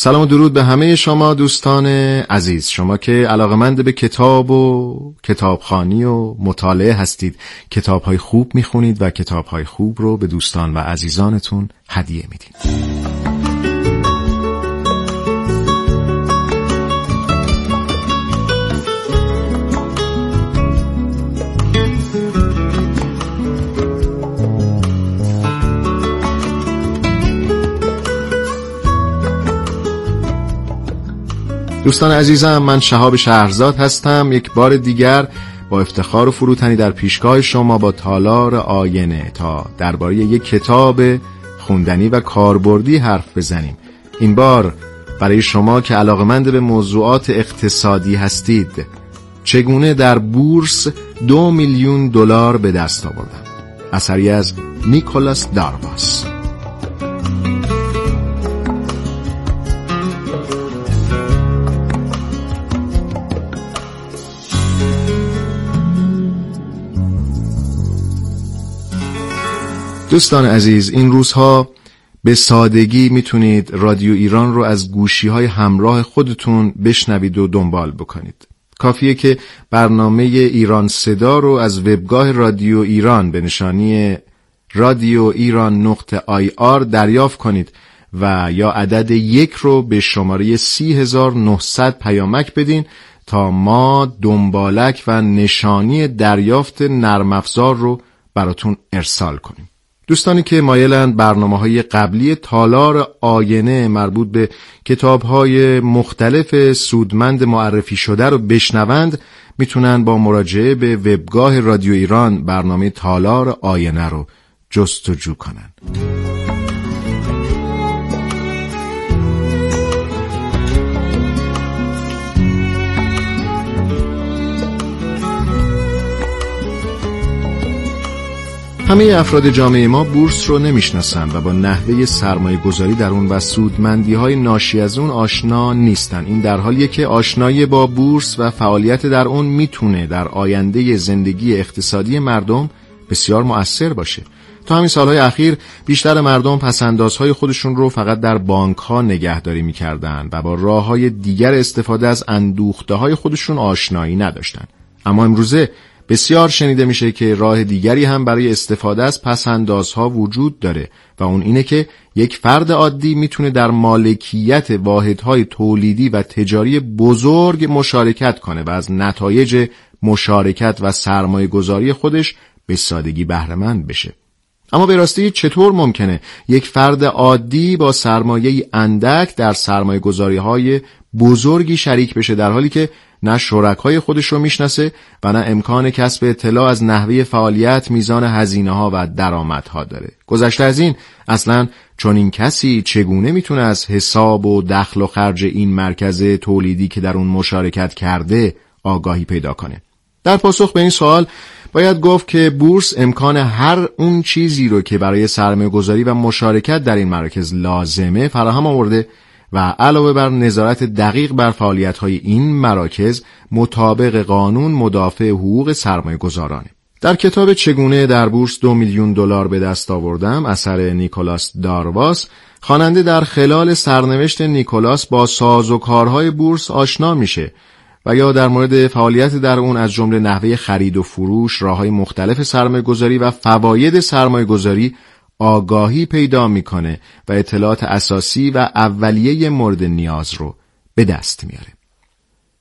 سلام و درود به همه شما دوستان عزیز. شما که علاقمند به کتاب و کتابخانی و مطالعه هستید کتاب های خوب می‌خونید و کتاب های خوب رو به دوستان و عزیزانتون هدیه می‌دید. دوستان عزیزم من شهاب شهرزاد هستم یک بار دیگر با افتخار و فروتنی در پیشگاه شما با تالار آینه تا درباره یک کتاب خوندنی و کاربردی حرف بزنیم. این بار برای شما که علاقمند به موضوعات اقتصادی هستید چگونه در بورس دو میلیون دلار به دست آوردم؟ اثری از نیکولاس دارواس دوستان عزیز این روزها به سادگی می‌تونید رادیو ایران رو از گوشی های همراه خودتون بشنوید و دنبال بکنید. کافیه که برنامه ایران صدا رو از وبگاه رادیو ایران به نشانی رادیو ایران نقطه آی آر دریافت کنید و یا عدد یک رو به شماره 3900 پیامک بدین تا ما دنبالک و نشانی دریافت نرم افزار رو براتون ارسال کنیم. دوستانی که مایلند برنامه های قبلی تالار آینه مربوط به کتاب های مختلف سودمند معرفی شده رو بشنوند می‌تونن با مراجعه به وبگاه رادیو ایران برنامه تالار آینه رو جستجو کنند. همه افراد جامعه ما بورس رو نمی‌شناسند و با نحوه سرمایه گذاری در اون و سودمندی های ناشی از اون آشنا نیستن این در حالیه که آشنایی با بورس و فعالیت در اون می‌تونه در آینده زندگی اقتصادی مردم بسیار مؤثر باشه. تا همین سالهای اخیر بیشتر مردم پسندازهای خودشون رو فقط در بانک ها نگهداری می‌کردن و با راه های دیگر استفاده از اندوخته های خودشون آشنایی نداشتن. اما امروزه بسیار شنیده میشه که راه دیگری هم برای استفاده از پسندازها وجود داره و اون اینه که یک فرد عادی می‌تونه در مالکیت واحدهای تولیدی و تجاری بزرگ مشارکت کنه و از نتایج مشارکت و سرمایه گذاری خودش به سادگی بهرهمند بشه. اما به راستی چطور ممکنه یک فرد عادی با سرمایه اندک در سرمایه گذاری های بزرگی شریک بشه در حالی که نه شرکای خودش رو می‌شناسه و نه امکان کسب اطلاع از نحوه فعالیت میزان هزینه ها و درآمدها داره. گذشته از این اصلا چون این کسی چگونه می‌تونه از حساب و دخل و خرج این مرکز تولیدی که در اون مشارکت کرده آگاهی پیدا کنه؟ در پاسخ به این سوال باید گفت که بورس امکان هر اون چیزی رو که برای سرمایه گذاری و مشارکت در این مراکز لازمه فراهم آورده و علاوه بر نظارت دقیق بر فعالیت های این مراکز مطابق قانون مدافع حقوق سرمایه گذارانه. در کتاب چگونه در بورس دو میلیون دلار به دست آوردم اثر نیکولاس دارواس خواننده در خلال سرنوشت نیکولاس با ساز و کارهای بورس آشنا میشه و یا در مورد فعالیت در اون از جمله نحوه خرید و فروش، راههای مختلف سرمایه گذاری و فواید سرمایه گذاری آگاهی پیدا می‌کنه و اطلاعات اساسی و اولیه مورد نیاز رو به دست میاره.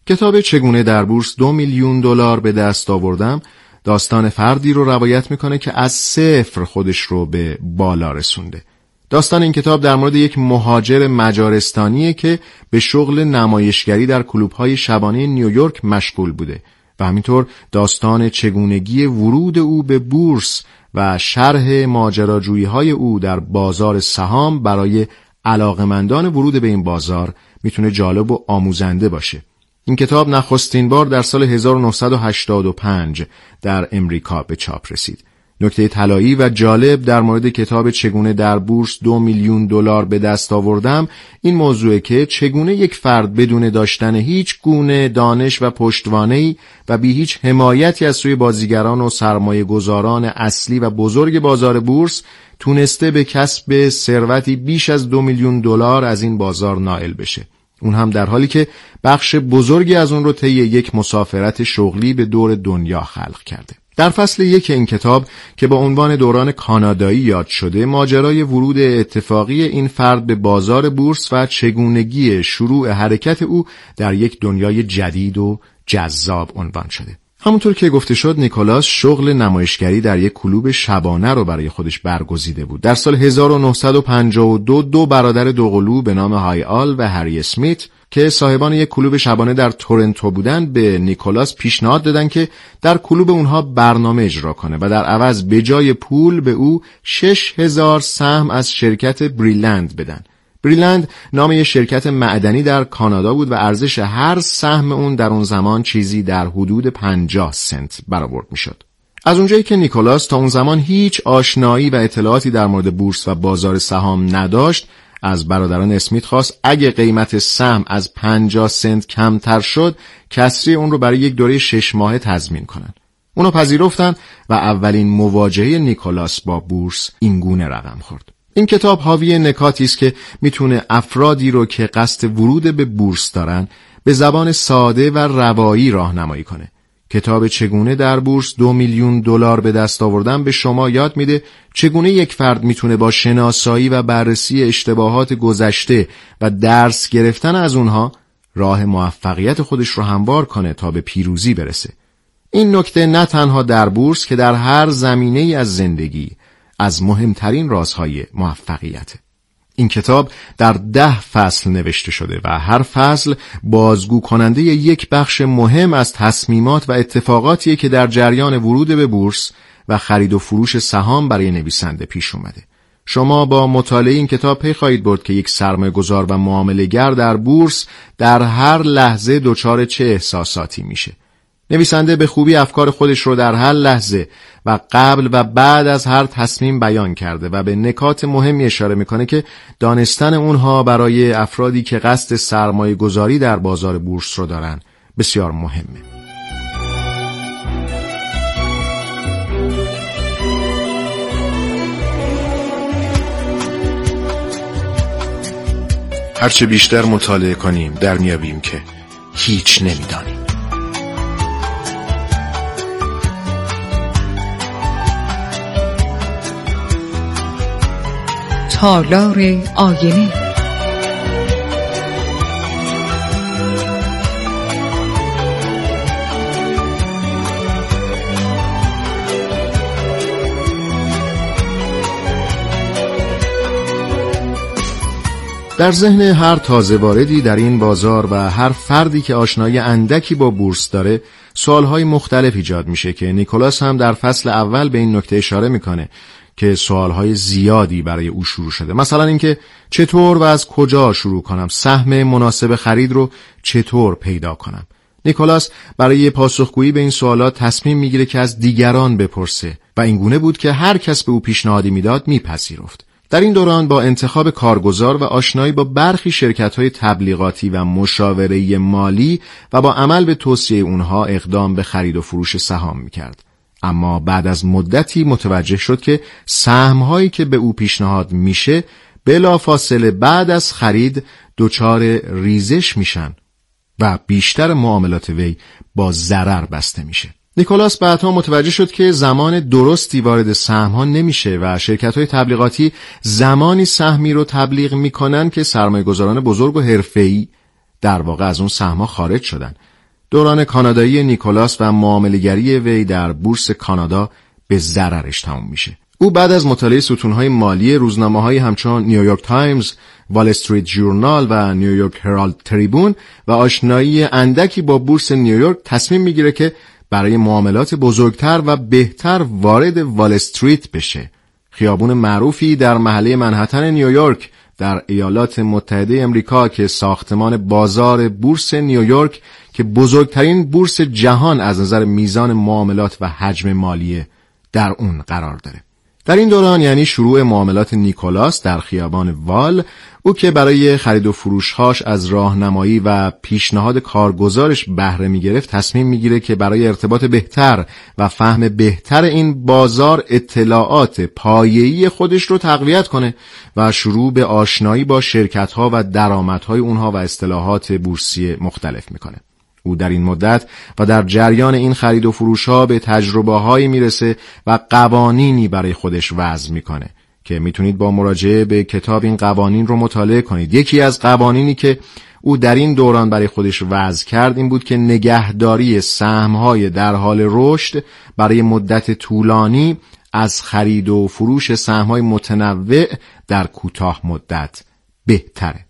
کتاب چگونه در بورس دو میلیون دلار به دست آوردم داستان فردی رو روایت می‌کنه که از صفر خودش رو به بالا رسونده. داستان این کتاب در مورد یک مهاجر مجارستانیه که به شغل نمایشگری در کلوب‌های شبانه نیویورک مشغول بوده و همینطور داستان چگونگی ورود او به بورس و شرح ماجراجویی های او در بازار سهام برای علاقمندان ورود به این بازار می‌تونه جالب و آموزنده باشه. این کتاب نخستین بار در سال 1985 در امریکا به چاپ رسید. نکته طلایی و جالب در مورد کتاب چگونه در بورس دو میلیون دلار به دست آوردم این موضوعه که چگونه یک فرد بدون داشتن هیچ گونه دانش و پشتوانه و بی هیچ حمایتی از سوی بازیگران و سرمایه گذاران اصلی و بزرگ بازار بورس تونسته به کسب ثروتی بیش از دو میلیون دلار از این بازار نائل بشه. اون هم در حالی که بخش بزرگی از اون رو طی یک مسافرت شغلی به دور دنیا خلق کرده. در فصل یک این کتاب که با عنوان دوران کانادایی یاد شده ماجرای ورود اتفاقی این فرد به بازار بورس و چگونگی شروع حرکت او در یک دنیای جدید و جذاب عنوان شده. همونطور که گفته شد نیکولاس شغل نمایشگری در یک کلوب شبانه رو برای خودش برگزیده بود. در سال 1952 دو برادر دوقلو به نام های آل و هری اسمیت که صاحبان یک کلوب شبانه در تورنتو بودند به نیکولاس پیشنهاد دادند که در کلوب اونها برنامه اجرا کنه و در عوض به جای پول به او شش هزار سهم از شرکت بریلند بدن. بریلند نام یک شرکت معدنی در کانادا بود و ارزش هر سهم اون در اون زمان چیزی در حدود 50 سنت برآورد می‌شد. از اونجایی که نیکولاس تا اون زمان هیچ آشنایی و اطلاعاتی در مورد بورس و بازار سهام نداشت از برادران اسمیت خواست اگه قیمت سهم از 50 سنت کمتر شد کسری اون رو برای یک دوره شش ماهه تضمین کنن. اونو پذیرفتن و اولین مواجهه نیکولاس با بورس اینگونه رقم خورد. این کتاب حاوی نکاتی است که می‌تونه افرادی رو که قصد ورود به بورس دارن به زبان ساده و روایی راهنمایی کنه. کتاب چگونه در بورس دو میلیون دلار به دست آوردن به شما یاد میده چگونه یک فرد می‌تونه با شناسایی و بررسی اشتباهات گذشته و درس گرفتن از اونها راه موفقیت خودش رو هموار کنه تا به پیروزی برسه؟ این نکته نه تنها در بورس که در هر زمینه ای از زندگی از مهمترین رازهای موفقیته. این کتاب در ده فصل نوشته شده و هر فصل بازگو کننده یک بخش مهم از تصمیمات و اتفاقاتیه که در جریان ورود به بورس و خرید و فروش سهام برای نویسنده پیش اومده. شما با مطالعه این کتاب پی خواهید برد که یک سرمایه گذار و معاملهگر در بورس در هر لحظه دچار چه احساساتی میشه. نویسنده به خوبی افکار خودش رو در هر لحظه و قبل و بعد از هر تصمیم بیان کرده و به نکات مهمی اشاره می‌کنه که دانستن اونها برای افرادی که قصد سرمایه گذاری در بازار بورس رو دارن بسیار مهمه. هرچه بیشتر مطالعه کنیم در میابیم که هیچ نمی‌دانیم. تالار آینه. در ذهن هر تازه واردی در این بازار و هر فردی که آشنایی اندکی با بورس داره سوالهای مختلف ایجاد میشه که نیکولاس هم در فصل اول به این نکته اشاره می‌کنه. که سوالهای زیادی برای او شروع شده. مثلا اینکه چطور و از کجا شروع کنم؟ سهم مناسب خرید رو چطور پیدا کنم؟ نیکولاس برای پاسخگویی به این سوالات تصمیم می‌گیره که از دیگران بپرسه و اینگونه بود که هر کس به او پیشنهادی می‌داد میپذیرفت. در این دوران با انتخاب کارگزار و آشنایی با برخی شرکت های تبلیغاتی و مشاوره مالی و با عمل به توصیه اونها اقدام به خرید و فروش سهام می‌کرد. اما بعد از مدتی متوجه شد که سهمهایی که به او پیشنهاد میشه بلا فاصله بعد از خرید دچار ریزش میشن و بیشتر معاملات وی با ضرر بسته میشه. نیکولاس بعدها متوجه شد که زمان درستی وارد سهم ها نمیشه و شرکت های تبلیغاتی زمانی سهمی رو تبلیغ می‌کنن که سرمایه گذاران بزرگ و حرفه‌ای در واقع از اون سهم ها خارج شدن دوران کانادایی نیکولاس و معاملگری وی در بورس کانادا به ضررش تموم میشه. او بعد از مطالعه ستونهای مالی روزنامه های همچون نیویورک تایمز، وال استریت جورنال و نیویورک هرالد تریبون و آشنایی اندکی با بورس نیویورک تصمیم می‌گیره که برای معاملات بزرگتر و بهتر وارد وال استریت بشه. خیابون معروفی در محله منهتن نیویورک در ایالات متحده امریکا که ساختمان بازار بورس نیویورک که بزرگترین بورس جهان از نظر میزان معاملات و حجم مالیه در اون قرار داره. در این دوران یعنی شروع معاملات نیکولاس در خیابان وال او که برای خرید و فروشهاش از راهنمایی و پیشنهاد کارگزارش بهره می‌گرفت تصمیم می‌گیره که برای ارتباط بهتر و فهم بهتر این بازار اطلاعات پایه‌ای خودش رو تقویت کنه و شروع به آشنایی با شرکتها و درآمدهای اونها و اصطلاحات بورسی مختلف می‌کنه. او در این مدت و در جریان این خرید و فروش ها به تجربه هایی می‌رسه و قوانینی برای خودش وضع می‌کنه که می‌تونید با مراجعه به کتاب این قوانین رو مطالعه کنید. یکی از قوانینی که او در این دوران برای خودش وضع کرد این بود که نگهداری سهمهای در حال رشد برای مدت طولانی از خرید و فروش سهمهای متنوع در کوتاه مدت بهتره.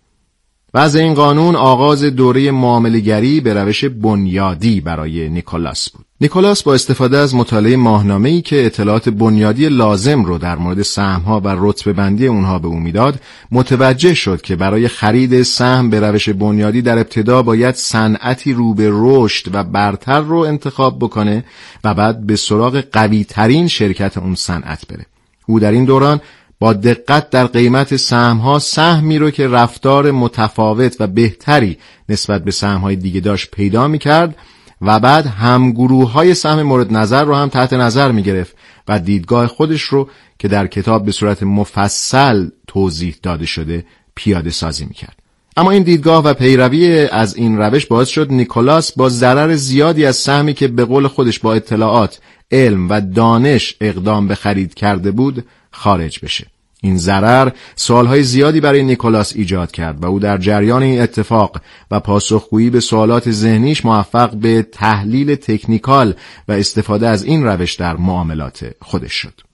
و این قانون آغاز دوره معاملگری به روش بنیادی برای نیکولاس بود. نیکولاس با استفاده از مطالعه ماهنامه‌ای که اطلاعات بنیادی لازم رو در مورد سهم‌ها و رتبه بندی اونها به او می‌داد، متوجه شد که برای خرید سهم به روش بنیادی در ابتدا باید صنعتی رو به رشد و برتر رو انتخاب بکنه و بعد به سراغ قوی ترین شرکت اون صنعت بره. او در این دوران با دقت در قیمت سهمها سهمی رو که رفتار متفاوت و بهتری نسبت به سهمهای دیگه داشت پیدا می کرد و بعد همگروه های سهم مورد نظر رو هم تحت نظر می گرفت و دیدگاه خودش رو که در کتاب به صورت مفصل توضیح داده شده پیاده سازی می کرد. اما این دیدگاه و پیروی از این روش باعث شد نیکولاس با ضرر زیادی از سهمی که به قول خودش با اطلاعات، علم و دانش اقدام به خرید کرده بود خارج بشه این ضرر سوالهای زیادی برای نیکولاس ایجاد کرد و او در جریان این اتفاق و پاسخگویی به سوالات ذهنیش موفق به تحلیل تکنیکال و استفاده از این روش در معاملات خودش شد.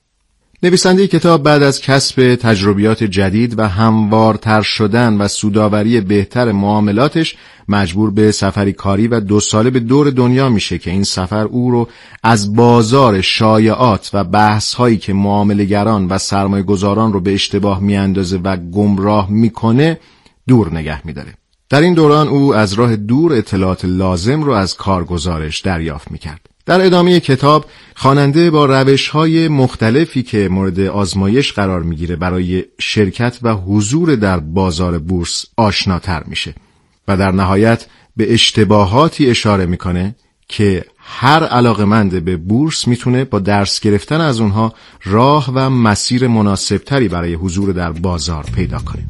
نویسنده کتاب بعد از کسب تجربیات جدید و هموارتر شدن و سوداوری بهتر معاملاتش مجبور به سفری کاری و دو ساله به دور دنیا میشه که این سفر او رو از بازار شایعات و بحث هایی که معاملگران و سرمایه گذاران رو به اشتباه میاندازه و گمراه می‌کنه دور نگه میداره. در این دوران او از راه دور اطلاعات لازم رو از کارگزارش دریافت می‌کرد. در ادامه کتاب خواننده با روش های مختلفی که مورد آزمایش قرار می‌گیره برای شرکت و حضور در بازار بورس آشناتر میشه و در نهایت به اشتباهاتی اشاره می‌کنه که هر علاقمند به بورس می‌تونه با درس گرفتن از اونها راه و مسیر مناسبتری برای حضور در بازار پیدا کنه.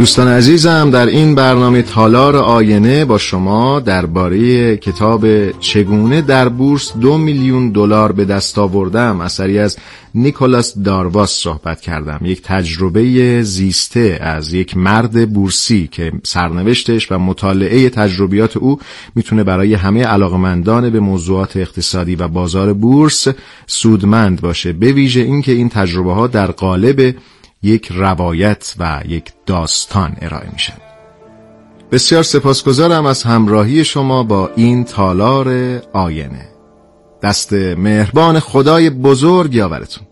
دوستان عزیزم در این برنامه تالار آینه با شما درباره کتاب چگونه در بورس دو میلیون دلار به دست آوردم اثری از نیکولاس دارواس صحبت کردم. یک تجربه زیسته از یک مرد بورسی که سرنوشتش و مطالعه تجربیات او می‌تونه برای همه علاقمندان به موضوعات اقتصادی و بازار بورس سودمند باشه. به ویژه اینکه این تجربه ها در قالب یک روایت و یک داستان ارائه میشن بسیار سپاسگزارم از همراهی شما با این تالار آینه. دست مهربان خدای بزرگ یاورتون.